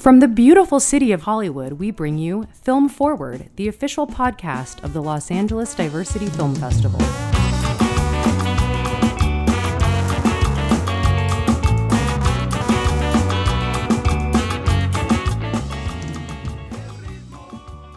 From the beautiful city of Hollywood, we bring you Film Forward, the official podcast of the Los Angeles Diversity Film Festival.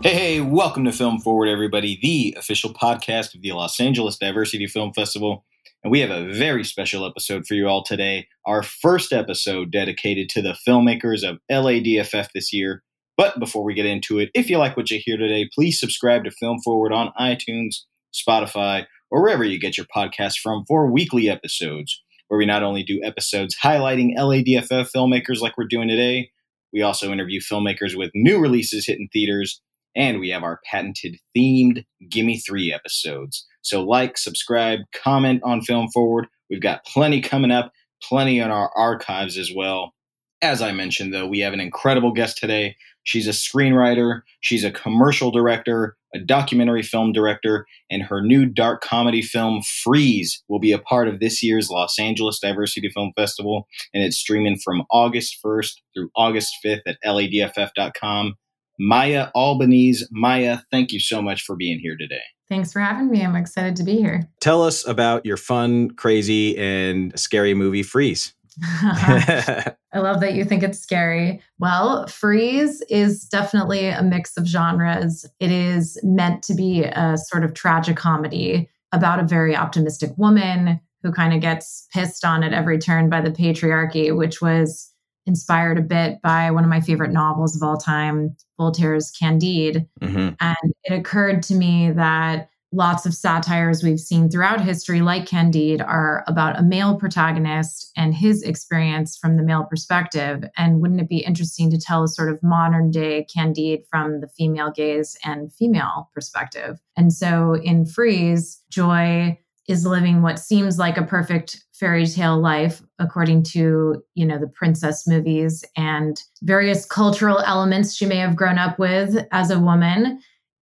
Hey, hey, welcome to Film Forward, everybody, the official podcast of the Los Angeles Diversity Film Festival. And we have a very special episode for you all today. Our first episode dedicated to the filmmakers of LADFF this year. But before we get into it, if you like what you hear today, please subscribe to Film Forward on iTunes, Spotify, or wherever you get your podcasts from for weekly episodes, where we not only do episodes highlighting LADFF filmmakers like we're doing today, we also interview filmmakers with new releases hitting theaters, and we have our patented themed Gimme Three episodes. So, like, subscribe, comment on Film Forward. We've got plenty coming up, plenty in our archives as well. As I mentioned, though, we have an incredible guest today. She's a screenwriter, she's a commercial director, a documentary film director, and her new dark comedy film, Freeze, will be a part of this year's Los Angeles Diversity Film Festival. And it's streaming from August 1st through August 5th at ladff.com. Maya Albanese. Maya, thank you so much for being here today. Thanks for having me. I'm excited to be here. Tell us about your fun, crazy, and scary movie, Freeze. I love that you think it's scary. Well, Freeze is definitely a mix of genres. It is meant to be a sort of tragic comedy about a very optimistic woman who kind of gets pissed on at every turn by the patriarchy, which was inspired a bit by one of my favorite novels of all time, Voltaire's Candide. Mm-hmm. And it occurred to me that lots of satires we've seen throughout history, like Candide, are about a male protagonist and his experience from the male perspective. And wouldn't it be interesting to tell a sort of modern day Candide from the female gaze and female perspective? And so in Freeze, Joy is living what seems like a perfect fairy tale life according to you know the princess movies and various cultural elements she may have grown up with as a woman.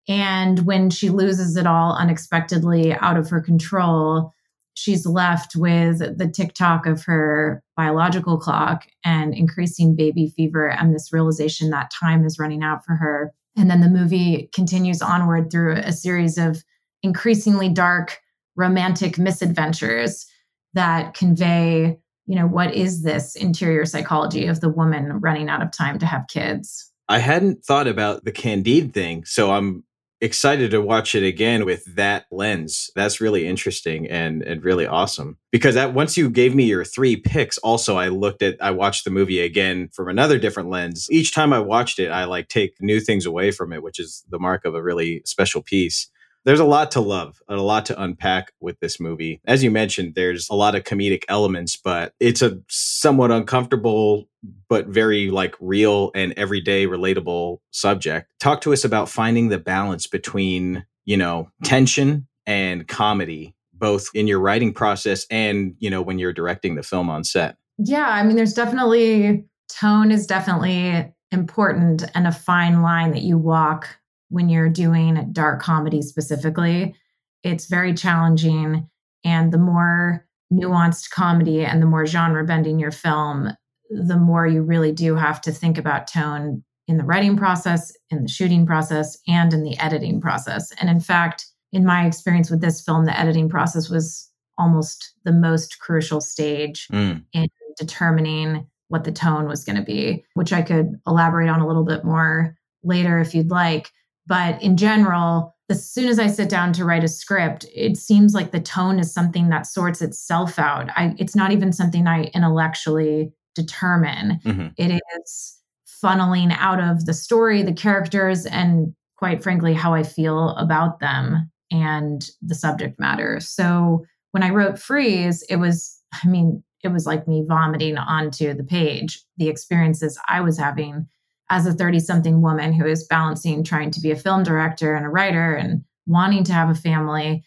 And when she loses it all unexpectedly out of her control she's left with the tick tock of her biological clock and increasing baby fever and this realization that time is running out for her. And then the movie continues onward through a series of increasingly dark romantic misadventures that convey you know what is this interior psychology of the woman running out of time to have kids? I hadn't thought about the candide thing so i'm excited to watch it again with that lens. That's really interesting and and really awesome. Because that once you gave me your three picks also i looked at i watched the movie again from another different lens. Each time i watched it i like take new things away from it which is the mark of a really special piece there's a lot to love and a lot to unpack with this movie. As you mentioned, there's a lot of comedic elements, but it's a somewhat uncomfortable but very like real and everyday relatable subject. Talk to us about finding the balance between, you know, tension and comedy both in your writing process and, you know, when you're directing the film on set. Yeah, I mean there's definitely tone is definitely important and a fine line that you walk when you're doing dark comedy specifically. It's very challenging. And the more nuanced comedy and the more genre bending your film, the more you really do have to think about tone in the writing process, in the shooting process, and in the editing process. And in fact, in my experience with this film, the editing process was almost the most crucial stage mm. in determining what the tone was going to be, which I could elaborate on a little bit more later if you'd like. But in general, as soon as I sit down to write a script, it seems like the tone is something that sorts itself out. I, it's not even something I intellectually determine. Mm-hmm. It is funneling out of the story, the characters, and quite frankly, how I feel about them and the subject matter. So when I wrote Freeze, it was, I mean, it was like me vomiting onto the page the experiences I was having as a 30 something woman who is balancing trying to be a film director and a writer and wanting to have a family.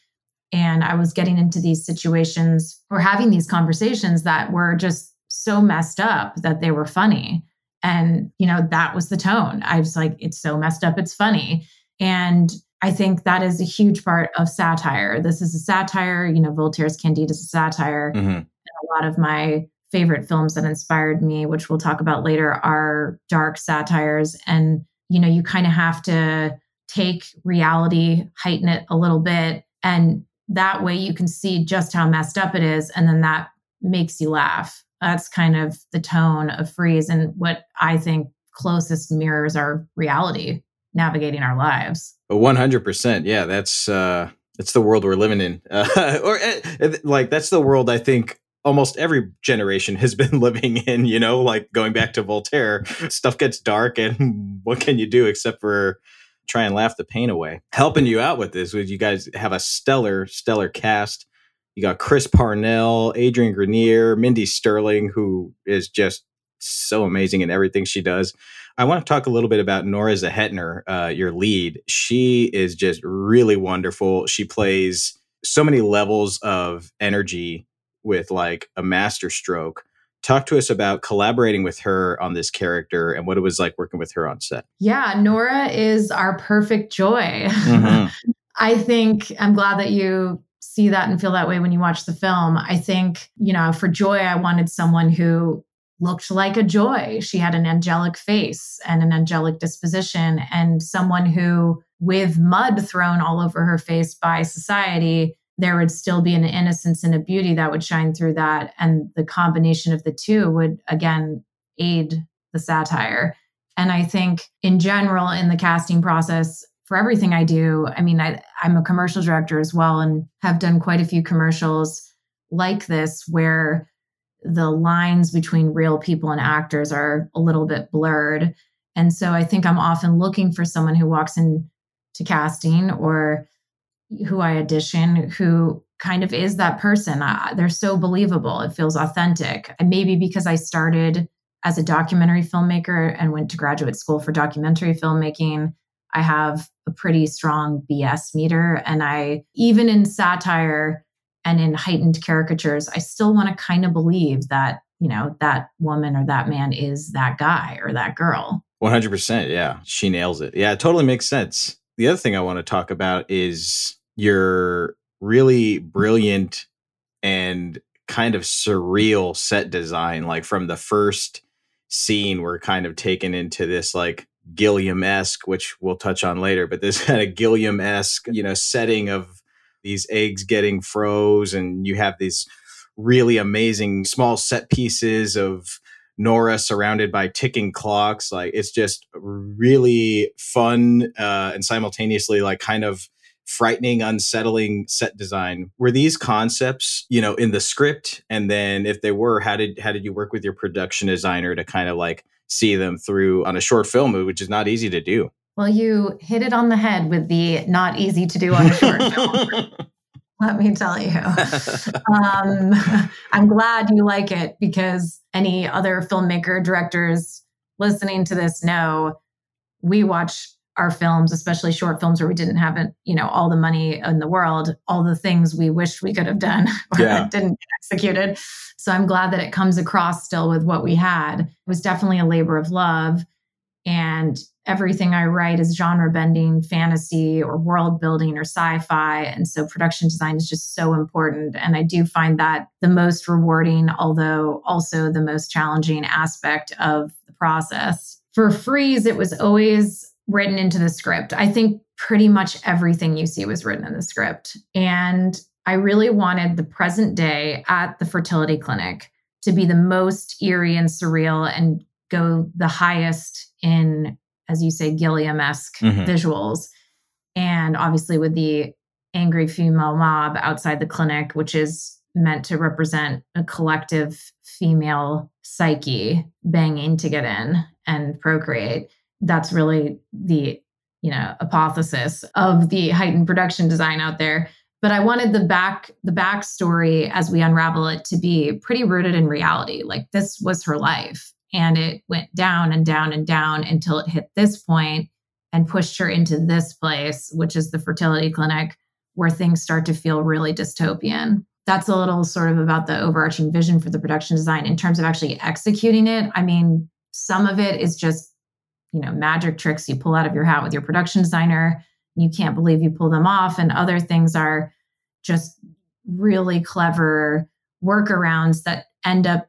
And I was getting into these situations or having these conversations that were just so messed up that they were funny. And, you know, that was the tone. I was like, it's so messed up, it's funny. And I think that is a huge part of satire. This is a satire, you know, Voltaire's Candide is a satire. Mm-hmm. And a lot of my favorite films that inspired me, which we'll talk about later, are dark satires. And, you know, you kind of have to take reality, heighten it a little bit. And that way you can see just how messed up it is. And then that makes you laugh. That's kind of the tone of Freeze and what I think closest mirrors our reality navigating our lives. 100%. Yeah, that's uh that's the world we're living in. Uh, or uh, like that's the world I think almost every generation has been living in, you know, like going back to Voltaire, stuff gets dark and what can you do except for try and laugh the pain away. Helping you out with this would you guys have a stellar stellar cast. You got Chris Parnell, Adrian Grenier, Mindy Sterling who is just so amazing in everything she does. I want to talk a little bit about Nora Zehetner, uh, your lead. She is just really wonderful. She plays so many levels of energy with like a master stroke. Talk to us about collaborating with her on this character and what it was like working with her on set. Yeah, Nora is our perfect joy. Mm-hmm. I think I'm glad that you see that and feel that way when you watch the film. I think, you know, for Joy, I wanted someone who looked like a joy. She had an angelic face and an angelic disposition, and someone who, with mud thrown all over her face by society, there would still be an innocence and a beauty that would shine through that. And the combination of the two would, again, aid the satire. And I think in general, in the casting process, for everything I do, I mean, I, I'm a commercial director as well and have done quite a few commercials like this where the lines between real people and actors are a little bit blurred. And so I think I'm often looking for someone who walks into casting or who I audition who kind of is that person. They're so believable. It feels authentic. And maybe because I started as a documentary filmmaker and went to graduate school for documentary filmmaking, I have a pretty strong BS meter. And I, even in satire, and in heightened caricatures, I still want to kind of believe that, you know, that woman or that man is that guy or that girl. 100%. Yeah. She nails it. Yeah, it totally makes sense. The other thing I want to talk about is your really brilliant and kind of surreal set design. Like from the first scene, we're kind of taken into this like Gilliam esque, which we'll touch on later, but this kind of Gilliam esque, you know, setting of these eggs getting froze and you have these really amazing small set pieces of Nora surrounded by ticking clocks. Like it's just really fun uh, and simultaneously like kind of frightening, unsettling set design. Were these concepts, you know, in the script? And then if they were, how did how did you work with your production designer to kind of like see them through on a short film, which is not easy to do? Well, you hit it on the head with the not easy to do on a short film. Let me tell you. Um, I'm glad you like it because any other filmmaker, directors listening to this know we watch our films, especially short films where we didn't have it, you know, all the money in the world, all the things we wished we could have done yeah. didn't get executed. So I'm glad that it comes across still with what we had. It was definitely a labor of love. And everything I write is genre bending, fantasy, or world building, or sci fi. And so production design is just so important. And I do find that the most rewarding, although also the most challenging aspect of the process. For Freeze, it was always written into the script. I think pretty much everything you see was written in the script. And I really wanted the present day at the fertility clinic to be the most eerie and surreal and go the highest in as you say, Gilliam esque mm-hmm. visuals. And obviously, with the angry female mob outside the clinic, which is meant to represent a collective female psyche banging to get in and procreate. That's really the you know hypothesis of the heightened production design out there but i wanted the back the backstory as we unravel it to be pretty rooted in reality like this was her life and it went down and down and down until it hit this point and pushed her into this place, which is the fertility clinic, where things start to feel really dystopian. That's a little sort of about the overarching vision for the production design. In terms of actually executing it, I mean, some of it is just, you know, magic tricks you pull out of your hat with your production designer. You can't believe you pull them off. And other things are just really clever workarounds that end up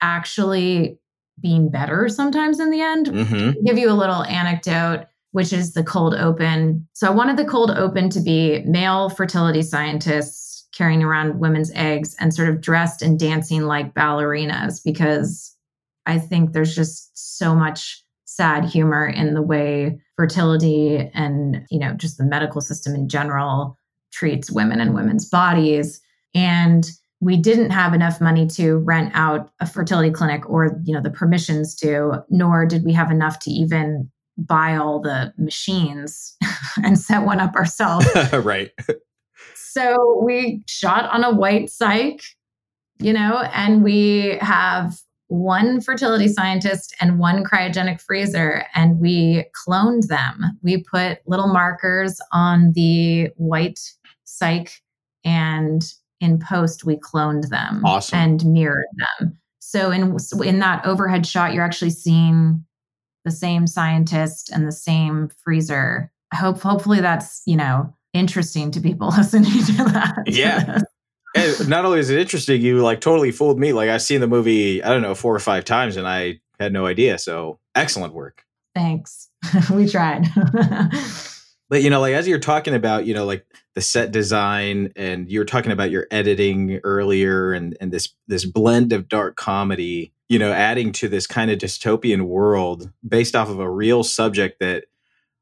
actually being better sometimes in the end. Mm-hmm. give you a little anecdote, which is the cold open. So I wanted the cold open to be male fertility scientists carrying around women's eggs and sort of dressed and dancing like ballerinas because I think there's just so much sad humor in the way fertility and, you know, just the medical system in general treats women and women's bodies. And we didn't have enough money to rent out a fertility clinic or you know the permissions to nor did we have enough to even buy all the machines and set one up ourselves right. so we shot on a white cyc you know and we have one fertility scientist and one cryogenic freezer and we cloned them we put little markers on the white cyc and in post we cloned them Awesome. and mirrored them so in in that overhead shot you're actually seeing the same scientist and the same freezer I hope hopefully that's you know interesting to people listening to that Yeah. And not only is it interesting, you like totally fooled me. Like I've seen the movie, I don't know, four or five times, and I had no idea. So excellent work. thanks we tried But you know, like as you're talking about, you know, like the set design, and you were talking about your editing earlier, and and this this blend of dark comedy, you know, adding to this kind of dystopian world based off of a real subject that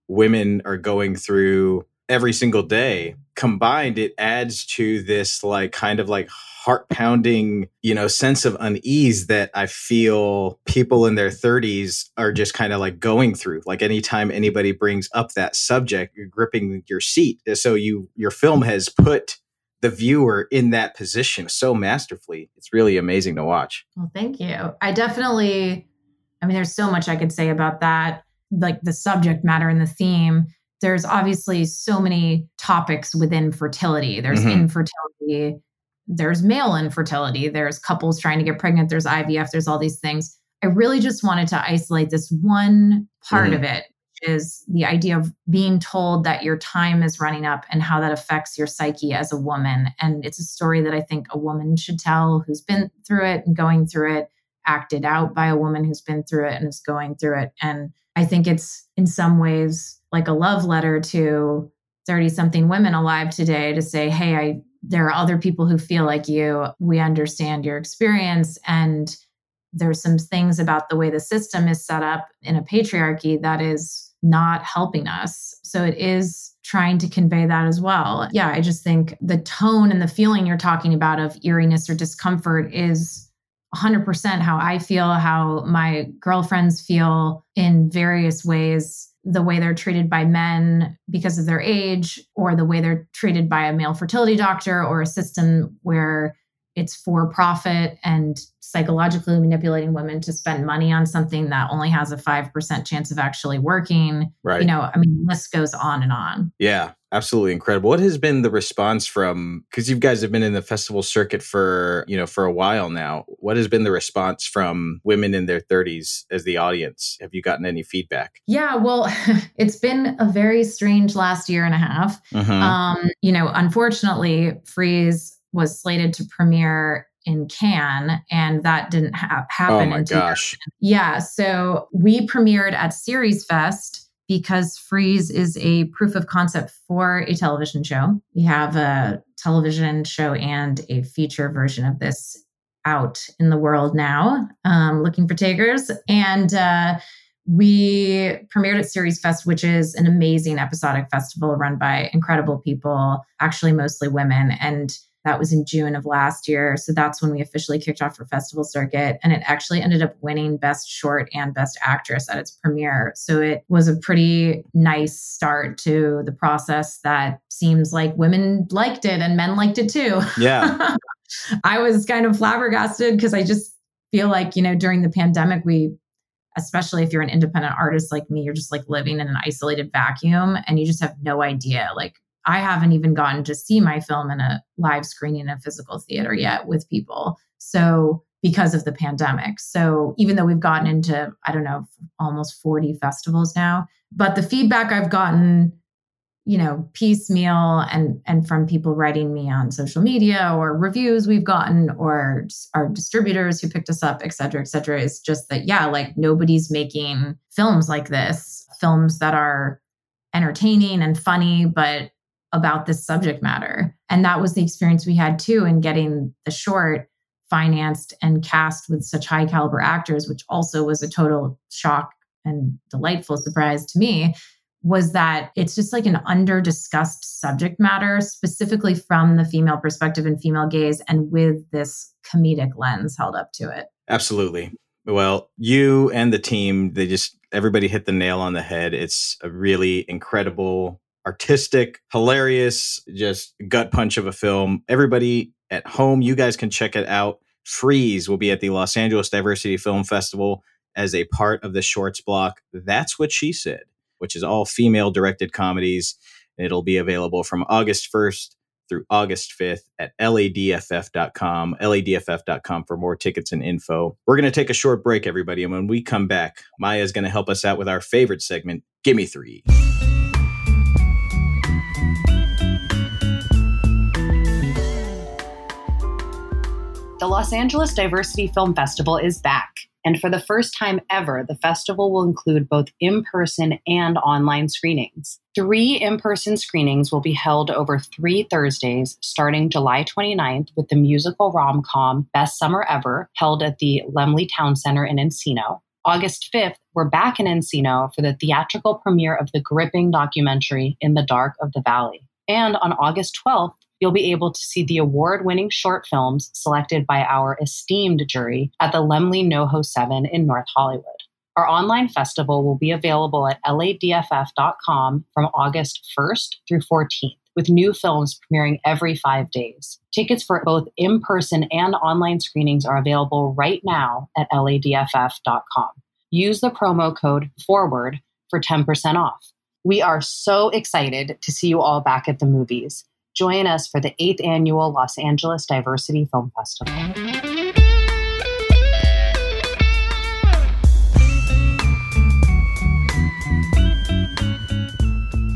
women are going through every single day. Combined, it adds to this like kind of like heart pounding, you know, sense of unease that I feel people in their 30s are just kind of like going through. Like anytime anybody brings up that subject, you're gripping your seat. So you your film mm-hmm. has put the viewer in that position so masterfully. It's really amazing to watch. Well, thank you. I definitely, I mean, there's so much I could say about that, like the subject matter and the theme. There's obviously so many topics within fertility. There's Mhm. infertility, there's male infertility, there's couples trying to get pregnant, there's IVF, there's all these things. I really just wanted to isolate this one part Mhm. of it is the idea of being told that your time is running up and how that affects your psyche as a woman. And it's a story that I think a woman should tell who's been through it and going through it, acted out by a woman who's been through it and is going through it. And I think it's in some ways like a love letter to 30 something women alive today to say, hey, I there are other people who feel like you. We understand your experience and there's some things about the way the system is set up in a patriarchy that is not helping us. So it is trying to convey that as well. Yeah, I just think the tone and the feeling you're talking about of eeriness or discomfort is 100% how I feel, how my girlfriends feel in various ways. The way they're treated by men because of their age, or the way they're treated by a male fertility doctor, or a system where it's for profit and psychologically manipulating women to spend money on something that only has a 5% chance of actually working. Right. You know, I mean, list goes on and on. Yeah, absolutely incredible. What has been the response from because you guys have been in the festival circuit for, you know, for a while now. What has been the response from women in their 30s as the audience? Have you gotten any feedback? Yeah, well, it's been a very strange last year and a half. Mhm. Um, you know, unfortunately, Freeze was slated to premiere in Cannes, and that didn't ha- happen. oh my gosh. Yeah, so we premiered at Series Fest because Freeze is a proof of concept for a television show. We have a television show and a feature version of this out in the world now, um, looking for takers. And uh, we premiered at Series Fest, which is an amazing episodic festival run by incredible people, actually mostly women. And that was in June of last year. So that's when we officially kicked off for festival circuit. And it actually ended up winning Best Short and Best Actress at its premiere. So it was a pretty nice start to the process that seems like women liked it and men liked it too. Yeah. I was kind of flabbergasted because I just feel like, you know, during the pandemic, we, especially if you're an independent artist like me, you're just like living in an isolated vacuum and you just have no idea. Like, I haven't even gotten to see my film in a live screening in a physical theater yet with people. So, because of the pandemic. So, even though we've gotten into, I don't know, almost 40 festivals now, but the feedback I've gotten you know piecemeal and and from people writing me on social media or reviews we've gotten or our distributors who picked us up et cetera et cetera is just that yeah like nobody's making films like this films that are entertaining and funny but about this subject matter and that was the experience we had too in getting the short financed and cast with such high caliber actors which also was a total shock and delightful surprise to me was that it's just like an under discussed subject matter, specifically from the female perspective and female gaze, and with this comedic lens held up to it. Absolutely. Well, you and the team, they just, everybody hit the nail on the head. It's a really incredible, artistic, hilarious, just gut punch of a film. Everybody at home, you guys can check it out. Freeze will be at the Los Angeles Diversity Film Festival as a part of the shorts block. That's what she said which is all female directed comedies. It'll be available from August 1st through August 5th at ladff.com, ladff.com for more tickets and info. We're going to take a short break, everybody. And when we come back, Maya is going to help us out with our favorite segment, Gimme Three. The Los Angeles Diversity Film Festival is back. And for the first time ever, the festival will include both in person and online screenings. Three in person screenings will be held over three Thursdays, starting July 29th with the musical rom com Best Summer Ever, held at the Laemmle Town Center in Encino. August 5th, we're back in Encino for the theatrical premiere of the gripping documentary In the Dark of the Valley. And on August 12th, you'll be able to see the award winning short films selected by our esteemed jury at the Laemmle NoHo 7 in North Hollywood. Our online festival will be available at ladff.com from August 1st through 14th, with new films premiering every five days. Tickets for both in person and online screenings are available right now at ladff.com. Use the promo code FORWARD for 10% off. We are so excited to see you all back at the movies. Join us for the eighth annual Los Angeles Diversity Film Festival.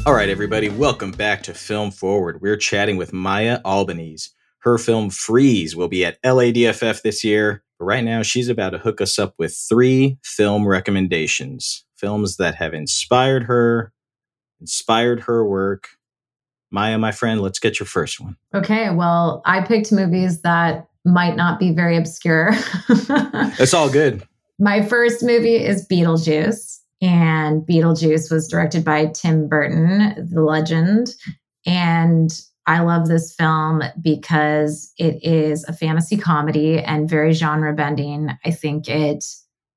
All right, everybody, welcome back to Film Forward. We're chatting with Maya Albanese. Her film Freeze will be at LADFF this year. But right now, she's about to hook us up with three film recommendations films that have inspired her, inspired her work, Maya, my friend, let's get your first one. Okay. Well, I picked movies that might not be very obscure. it's all good. My first movie is Beetlejuice, and Beetlejuice was directed by Tim Burton, the legend. And I love this film because it is a fantasy comedy and very genre bending. I think it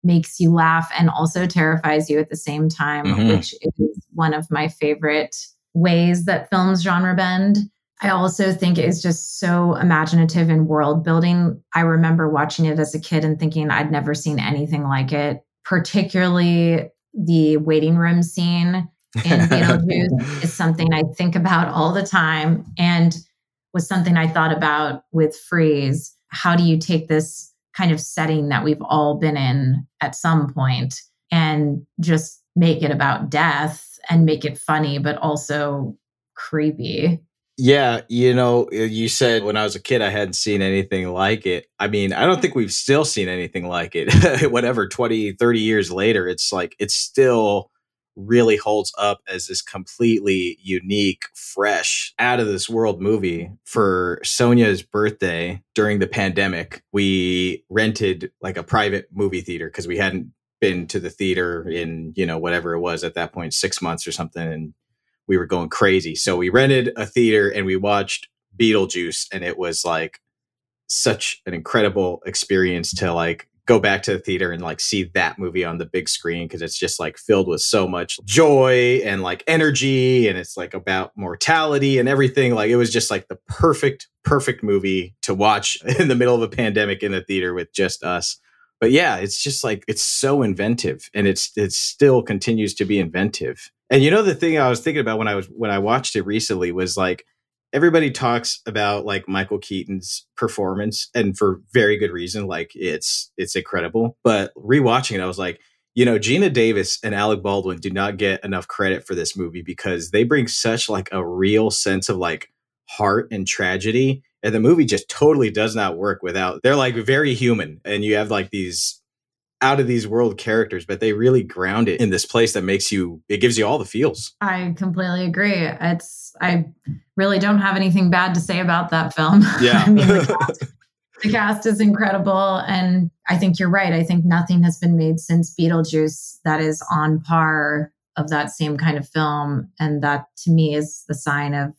makes you laugh and also terrifies you at the same time, mm-hmm. which is one of my favorite ways that films genre bend. I also think it's just so imaginative and world building. I remember watching it as a kid and thinking I'd never seen anything like it, particularly the waiting room scene in Beetlejuice is something I think about all the time and was something I thought about with Freeze. How do you take this kind of setting that we've all been in at some point and just make it about death and make it funny, but also creepy. Yeah, you know, you said when I was a kid I hadn't seen anything like it. I mean, I don't think we've still seen anything like it. Whatever, 20, 30 years later, it's like it still really holds up as this completely unique, fresh, out of this world movie. For Sonia's birthday during the pandemic, we rented like a private movie theater because we hadn't been to the theater in you know whatever it was at that point six months or something and we were going crazy. So we rented a theater and we watched beetlejuice and it was like such an incredible experience to like go back to the theater and like see that movie on the big screen because it's just like filled with so much joy and like energy and it's like about mortality and everything. Like it was just like the perfect perfect movie to watch in the middle of a pandemic in the theater with just us but yeah, it's just like it's so inventive and it's it still continues to be inventive. And you know the thing I was thinking about when I was when I watched it recently was like everybody talks about like Michael Keaton's performance and for very good reason like it's it's incredible. But rewatching it I was like you know, Geena Davis and Alec Baldwin do not get enough credit for this movie because they bring such like a real sense of like heart and tragedy. And the movie just totally does not work without they're like very human. And you have like these out of these world characters, but they really ground it in this place that makes you it gives you all the feels. I completely agree. It's I really don't have anything bad to say about that film. Yeah. I mean the cast, the cast is incredible and I think you're right. I think nothing has been made since Beetlejuice that is on par of that same kind of film and that to me is the sign of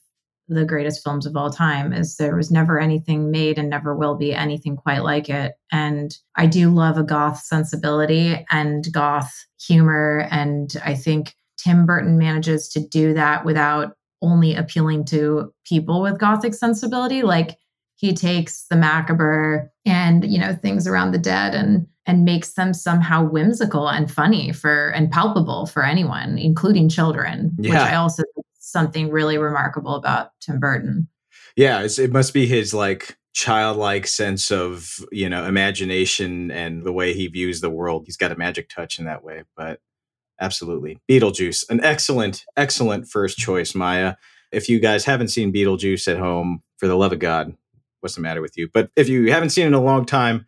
the greatest films of all time is there was never anything made and never will be anything quite like it. And i do love a goth sensibility and goth humor. And i think tim burton manages to do that without only appealing to people with gothic sensibility. Like he takes the macabre and you know things around the dead and and makes them somehow whimsical and funny for and palpable for anyone including children Yeah. which i also something really remarkable about tim burton Yeah, it's, it must be his like childlike sense of, you know, imagination and the way he views the world. He's got a magic touch in that way, but absolutely. Beetlejuice, an excellent, excellent first choice, Maya. If you guys haven't seen Beetlejuice at home, for the love of God, what's the matter with you? But if you haven't seen it in a long time,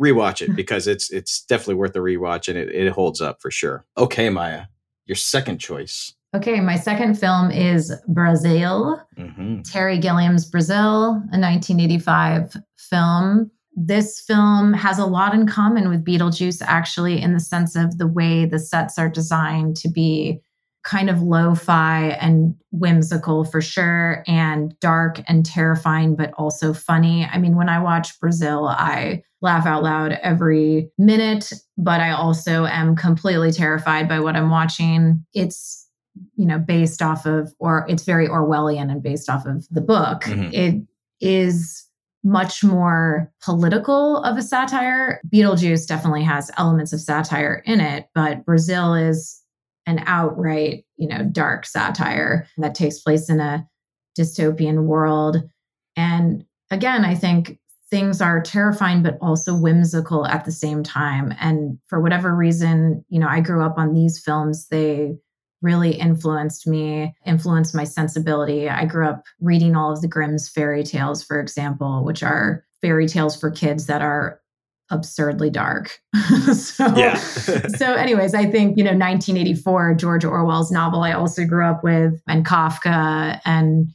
rewatch it because it's it's definitely worth a rewatch and it, it holds up for sure. Okay, Maya, your second choice. Okay my second film is brazil hmm Terry Gilliam's Brazil, a 1985 film. This film has a lot in common with Beetlejuice, actually, in the sense of the way the sets are designed to be kind of lo fi and whimsical for sure, and dark and terrifying, but also funny. I mean, when I watch Brazil, I laugh out loud every minute, but I also am completely terrified by what I'm watching. It's you know based off of or it's very orwellian and based off of the book Mhm. it is much more political of a satire. Beetlejuice definitely has elements of satire in it but brazil is an outright you know dark satire that takes place in a dystopian world. And again i think things are terrifying but also whimsical at the same time. And for whatever reason you know i grew up on these films. They really influenced me, influenced my sensibility. I grew up reading all of the Grimm's fairy tales, for example, which are fairy tales for kids that are absurdly dark. so, Yeah. so, anyways, I think, you know, 1984, George Orwell's novel, I also grew up with, and Kafka, and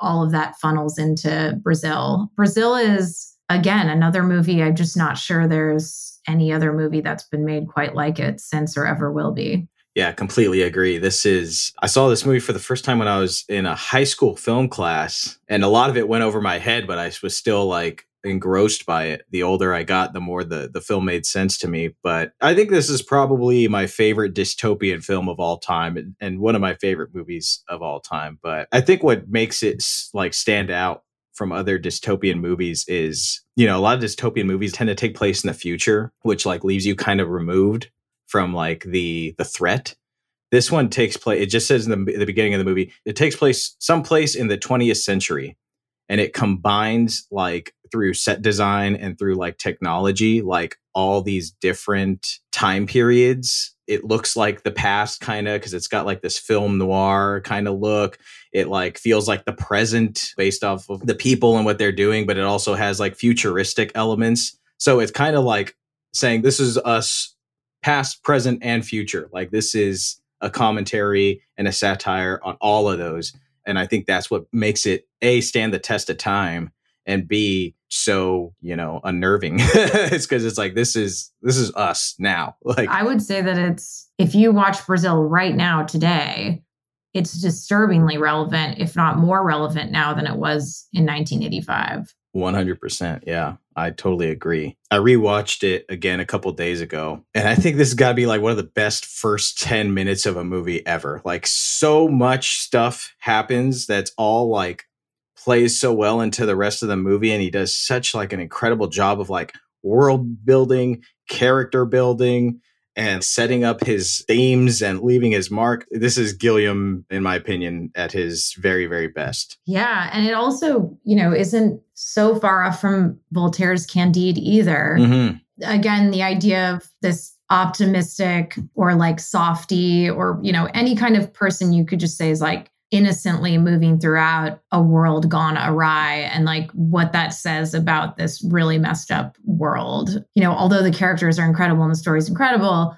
all of that funnels into Brazil. Brazil is, again, another movie. I'm just not sure there's any other movie that's been made quite like it since or ever will be. Yeah, completely agree. This is, I saw this movie for the first time when I was in a high school film class, and a lot of it went over my head, but I was still like engrossed by it. The older I got, the more the, the film made sense to me. But I think this is probably my favorite dystopian film of all time and, and one of my favorite movies of all time. But I think what makes it like stand out from other dystopian movies is, you know, a lot of dystopian movies tend to take place in the future, which like leaves you kind of removed from like the the threat. This one takes place. It just says in the, the beginning of the movie, it takes place someplace in the 20th century, and it combines like through set design and through like technology, like all these different time periods. It looks like the past kind of because it's got like this film noir kind of look. It like feels like the present based off of the people and what they're doing, but it also has like futuristic elements. So it's kind of like saying this is us past, present, and future. Like this is a commentary and a satire on all of those. And I think that's what makes it A, stand the test of time, and B, so, you know, unnerving. it's because it's like this is this is us now. Like I would say that it's if you watch Brazil right now today, it's disturbingly relevant, if not more relevant now than it was in 1985. 100%. Yeah, I totally agree. I rewatched it again a couple days ago, and I think this has got to be like one of the best first 10 minutes of a movie ever. Like, so much stuff happens that's all like plays so well into the rest of the movie, and he does such like an incredible job of like world building, character building. And setting up his themes and leaving his mark. This is Gilliam, in my opinion, at his very, very best. Yeah. And it also, you know, isn't so far off from Voltaire's Candide either. Mm-hmm. Again, the idea of this optimistic or like softy or, you know, any kind of person you could just say is like innocently moving throughout a world gone awry and like what that says about this really messed up world. You know, although the characters are incredible and the story's incredible,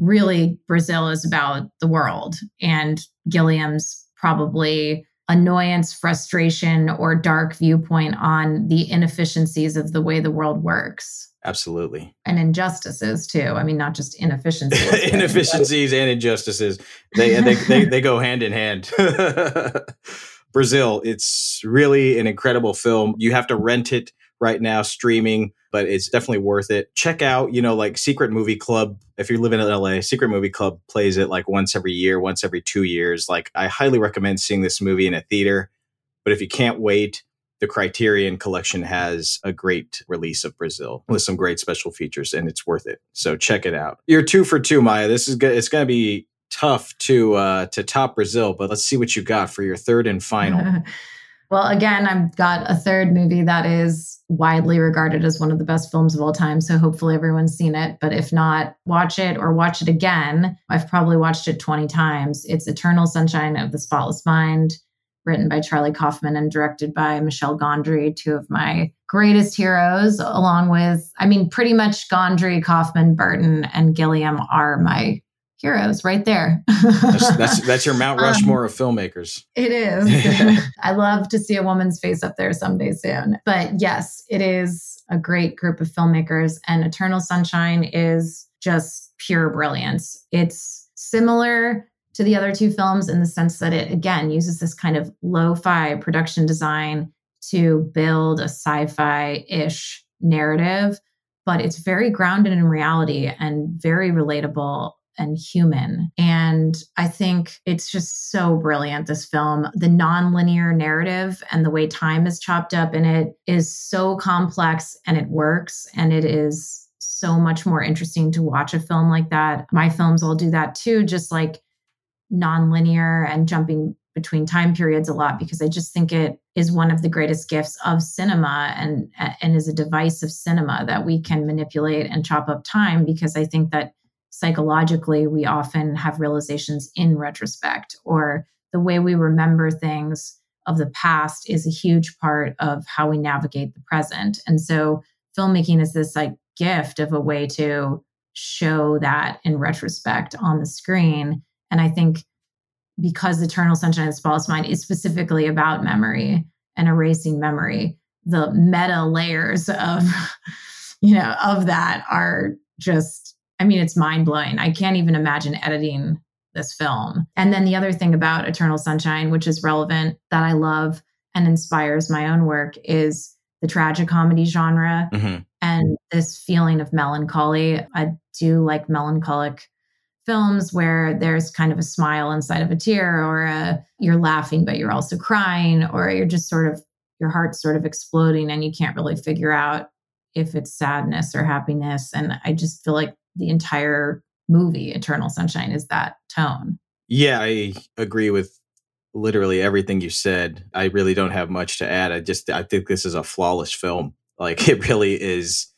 really Brazil is about the world and Gilliam's probably annoyance, frustration, or dark viewpoint on the inefficiencies of the way the world works. Absolutely. And injustices too. I mean, not just inefficiencies. inefficiencies and injustices. They, they, they, they go hand in hand. Brazil, it's really an incredible film. You have to rent it right now streaming, but it's definitely worth it. Check out, you know, like Secret Movie Club. If you're living in LA, Secret Movie Club plays it like once every year, once every two years. Like, I highly recommend seeing this movie in a theater. But if you can't wait, the Criterion collection has a great release of Brazil with some great special features, and it's worth it. So check it out. You're two for two, Maya. This is good. It's going to be tough to uh, to top Brazil, but let's see what you got for your third and final. well, again, I've got a third movie that is widely regarded as one of the best films of all time. So hopefully everyone's seen it. But if not, watch it or watch it again. I've probably watched it 20 times. It's Eternal Sunshine of the Spotless Mind written by Charlie Kaufman and directed by Michel Gondry, two of my greatest heroes, along with, I mean, pretty much Gondry, Kaufman, Burton, and Gilliam are my heroes right there. that's, that's, that's your Mount um, Rushmore um, of filmmakers. It is. I love to see a woman's face up there someday soon. But yes, it is a great group of filmmakers, and Eternal Sunshine is just pure brilliance. It's similar to the other two films in the sense that it again uses this kind of lo-fi production design to build a sci-fi-ish narrative but it's very grounded in reality and very relatable and human. And I think it's just so brilliant, this film. The non-linear narrative and the way time is chopped up in it is so complex and it works. And it is so much more interesting to watch a film like that. My films all do that too, just like non-linear and jumping between time periods a lot mm-hmm. because I just think it is one of the greatest gifts of cinema and and is a device of cinema that we can manipulate and chop up time because I think that psychologically we often have realizations in retrospect or the way we remember things of the past is a huge part of how we navigate the present. And so filmmaking is this like gift of a way to show that in retrospect on the screen and I think because Eternal Sunshine of the Spotless Mind is specifically about memory and erasing memory, the meta layers of, you know, of that are just, I mean, it's mind blowing. I can't even imagine editing this film. And then the other thing about Eternal Sunshine, which is relevant that I love and inspires my own work, is the tragic comedy genre mm-hmm. and this feeling of melancholy. I do like melancholic films where there's kind of a smile inside of a tear or a, you're laughing but you're also crying or you're just sort of your heart's sort of exploding and you can't really figure out if it's sadness or happiness. And i just feel like the entire movie eternal sunshine is that tone. Yeah i agree with literally everything you said. I really don't have much to add. I just i think this is a flawless film. Like it really is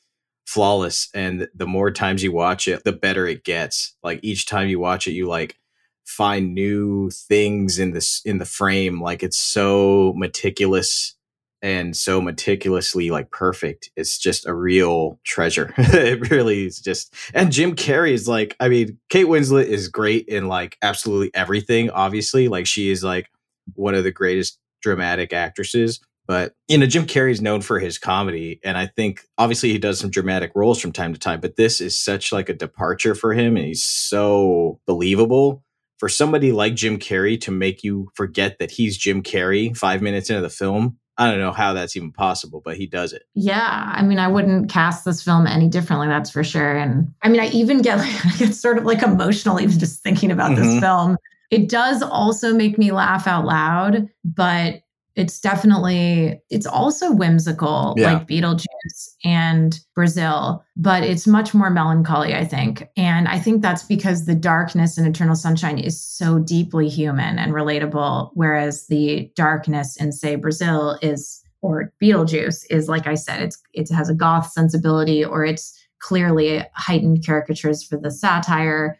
flawless and the more times you watch it the better it gets. Like each time you watch it you like find new things in this in the frame. Like it's so meticulous and so meticulously like perfect. It's just a real treasure. It really is just and jim carrey is like i mean kate winslet is great in like absolutely everything obviously. Like she is like one of the greatest dramatic actresses but you know, Jim Carrey is known for his comedy, and I think obviously he does some dramatic roles from time to time. But this is such like a departure for him, and he's so believable. For somebody like Jim Carrey to make you forget that he's Jim Carrey five minutes into the film, I don't know how that's even possible, but he does it. Yeah. I mean, I wouldn't cast this film any differently, that's for sure. And I mean, I even get like, I get sort of like emotional even just thinking about mm-hmm. this film. It does also make me laugh out loud, but it's definitely it's also whimsical yeah. like beetlejuice and brazil but it's much more melancholy i think and i think that's because the darkness in eternal sunshine is so deeply human and relatable whereas the darkness in say brazil is or beetlejuice is like i said it's it has a goth sensibility or it's clearly heightened caricatures for the satire.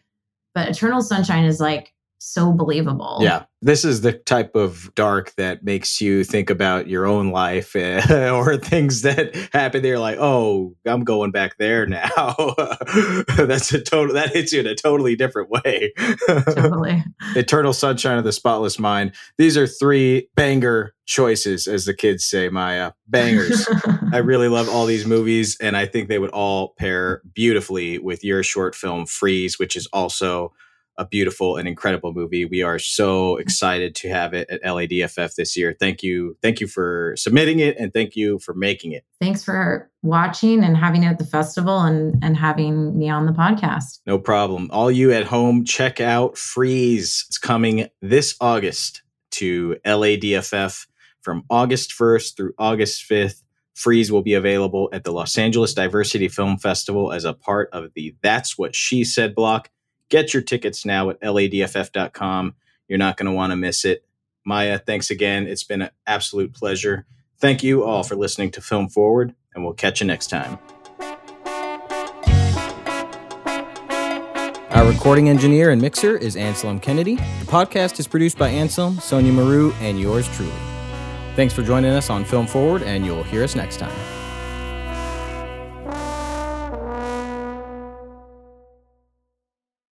But Eternal Sunshine is like so believable. Yeah. This is the type of dark that makes you think about your own life or things that happen there like, "Oh, I'm going back there now." That's a total that hits you in a totally different way. totally. Eternal Sunshine of the Spotless Mind. These are three banger choices as the kids say, Maya. Bangers. I really love all these movies and I think they would all pair beautifully with your short film Freeze, which is also a beautiful and incredible movie. We are so excited to have it at LADFF this year. Thank you. Thank you for submitting it and thank you for making it. Thanks for watching and having it at the festival and, and having me on the podcast. No problem. All you at home, check out Freeze. It's coming this August to LADFF from August 1st through August 5th. Freeze will be available at the Los Angeles Diversity Film Festival as a part of the That's What She Said block. Get your tickets now at ladff.com. You're not going to want to miss it. Maya, thanks again. It's been an absolute pleasure. Thank you all for listening to Film Forward, and we'll catch you next time. Our recording engineer and mixer is Anselm Kennedy. The podcast is produced by Anselm, Sonia Maru, and yours truly. Thanks for joining us on Film Forward, and you'll hear us next time.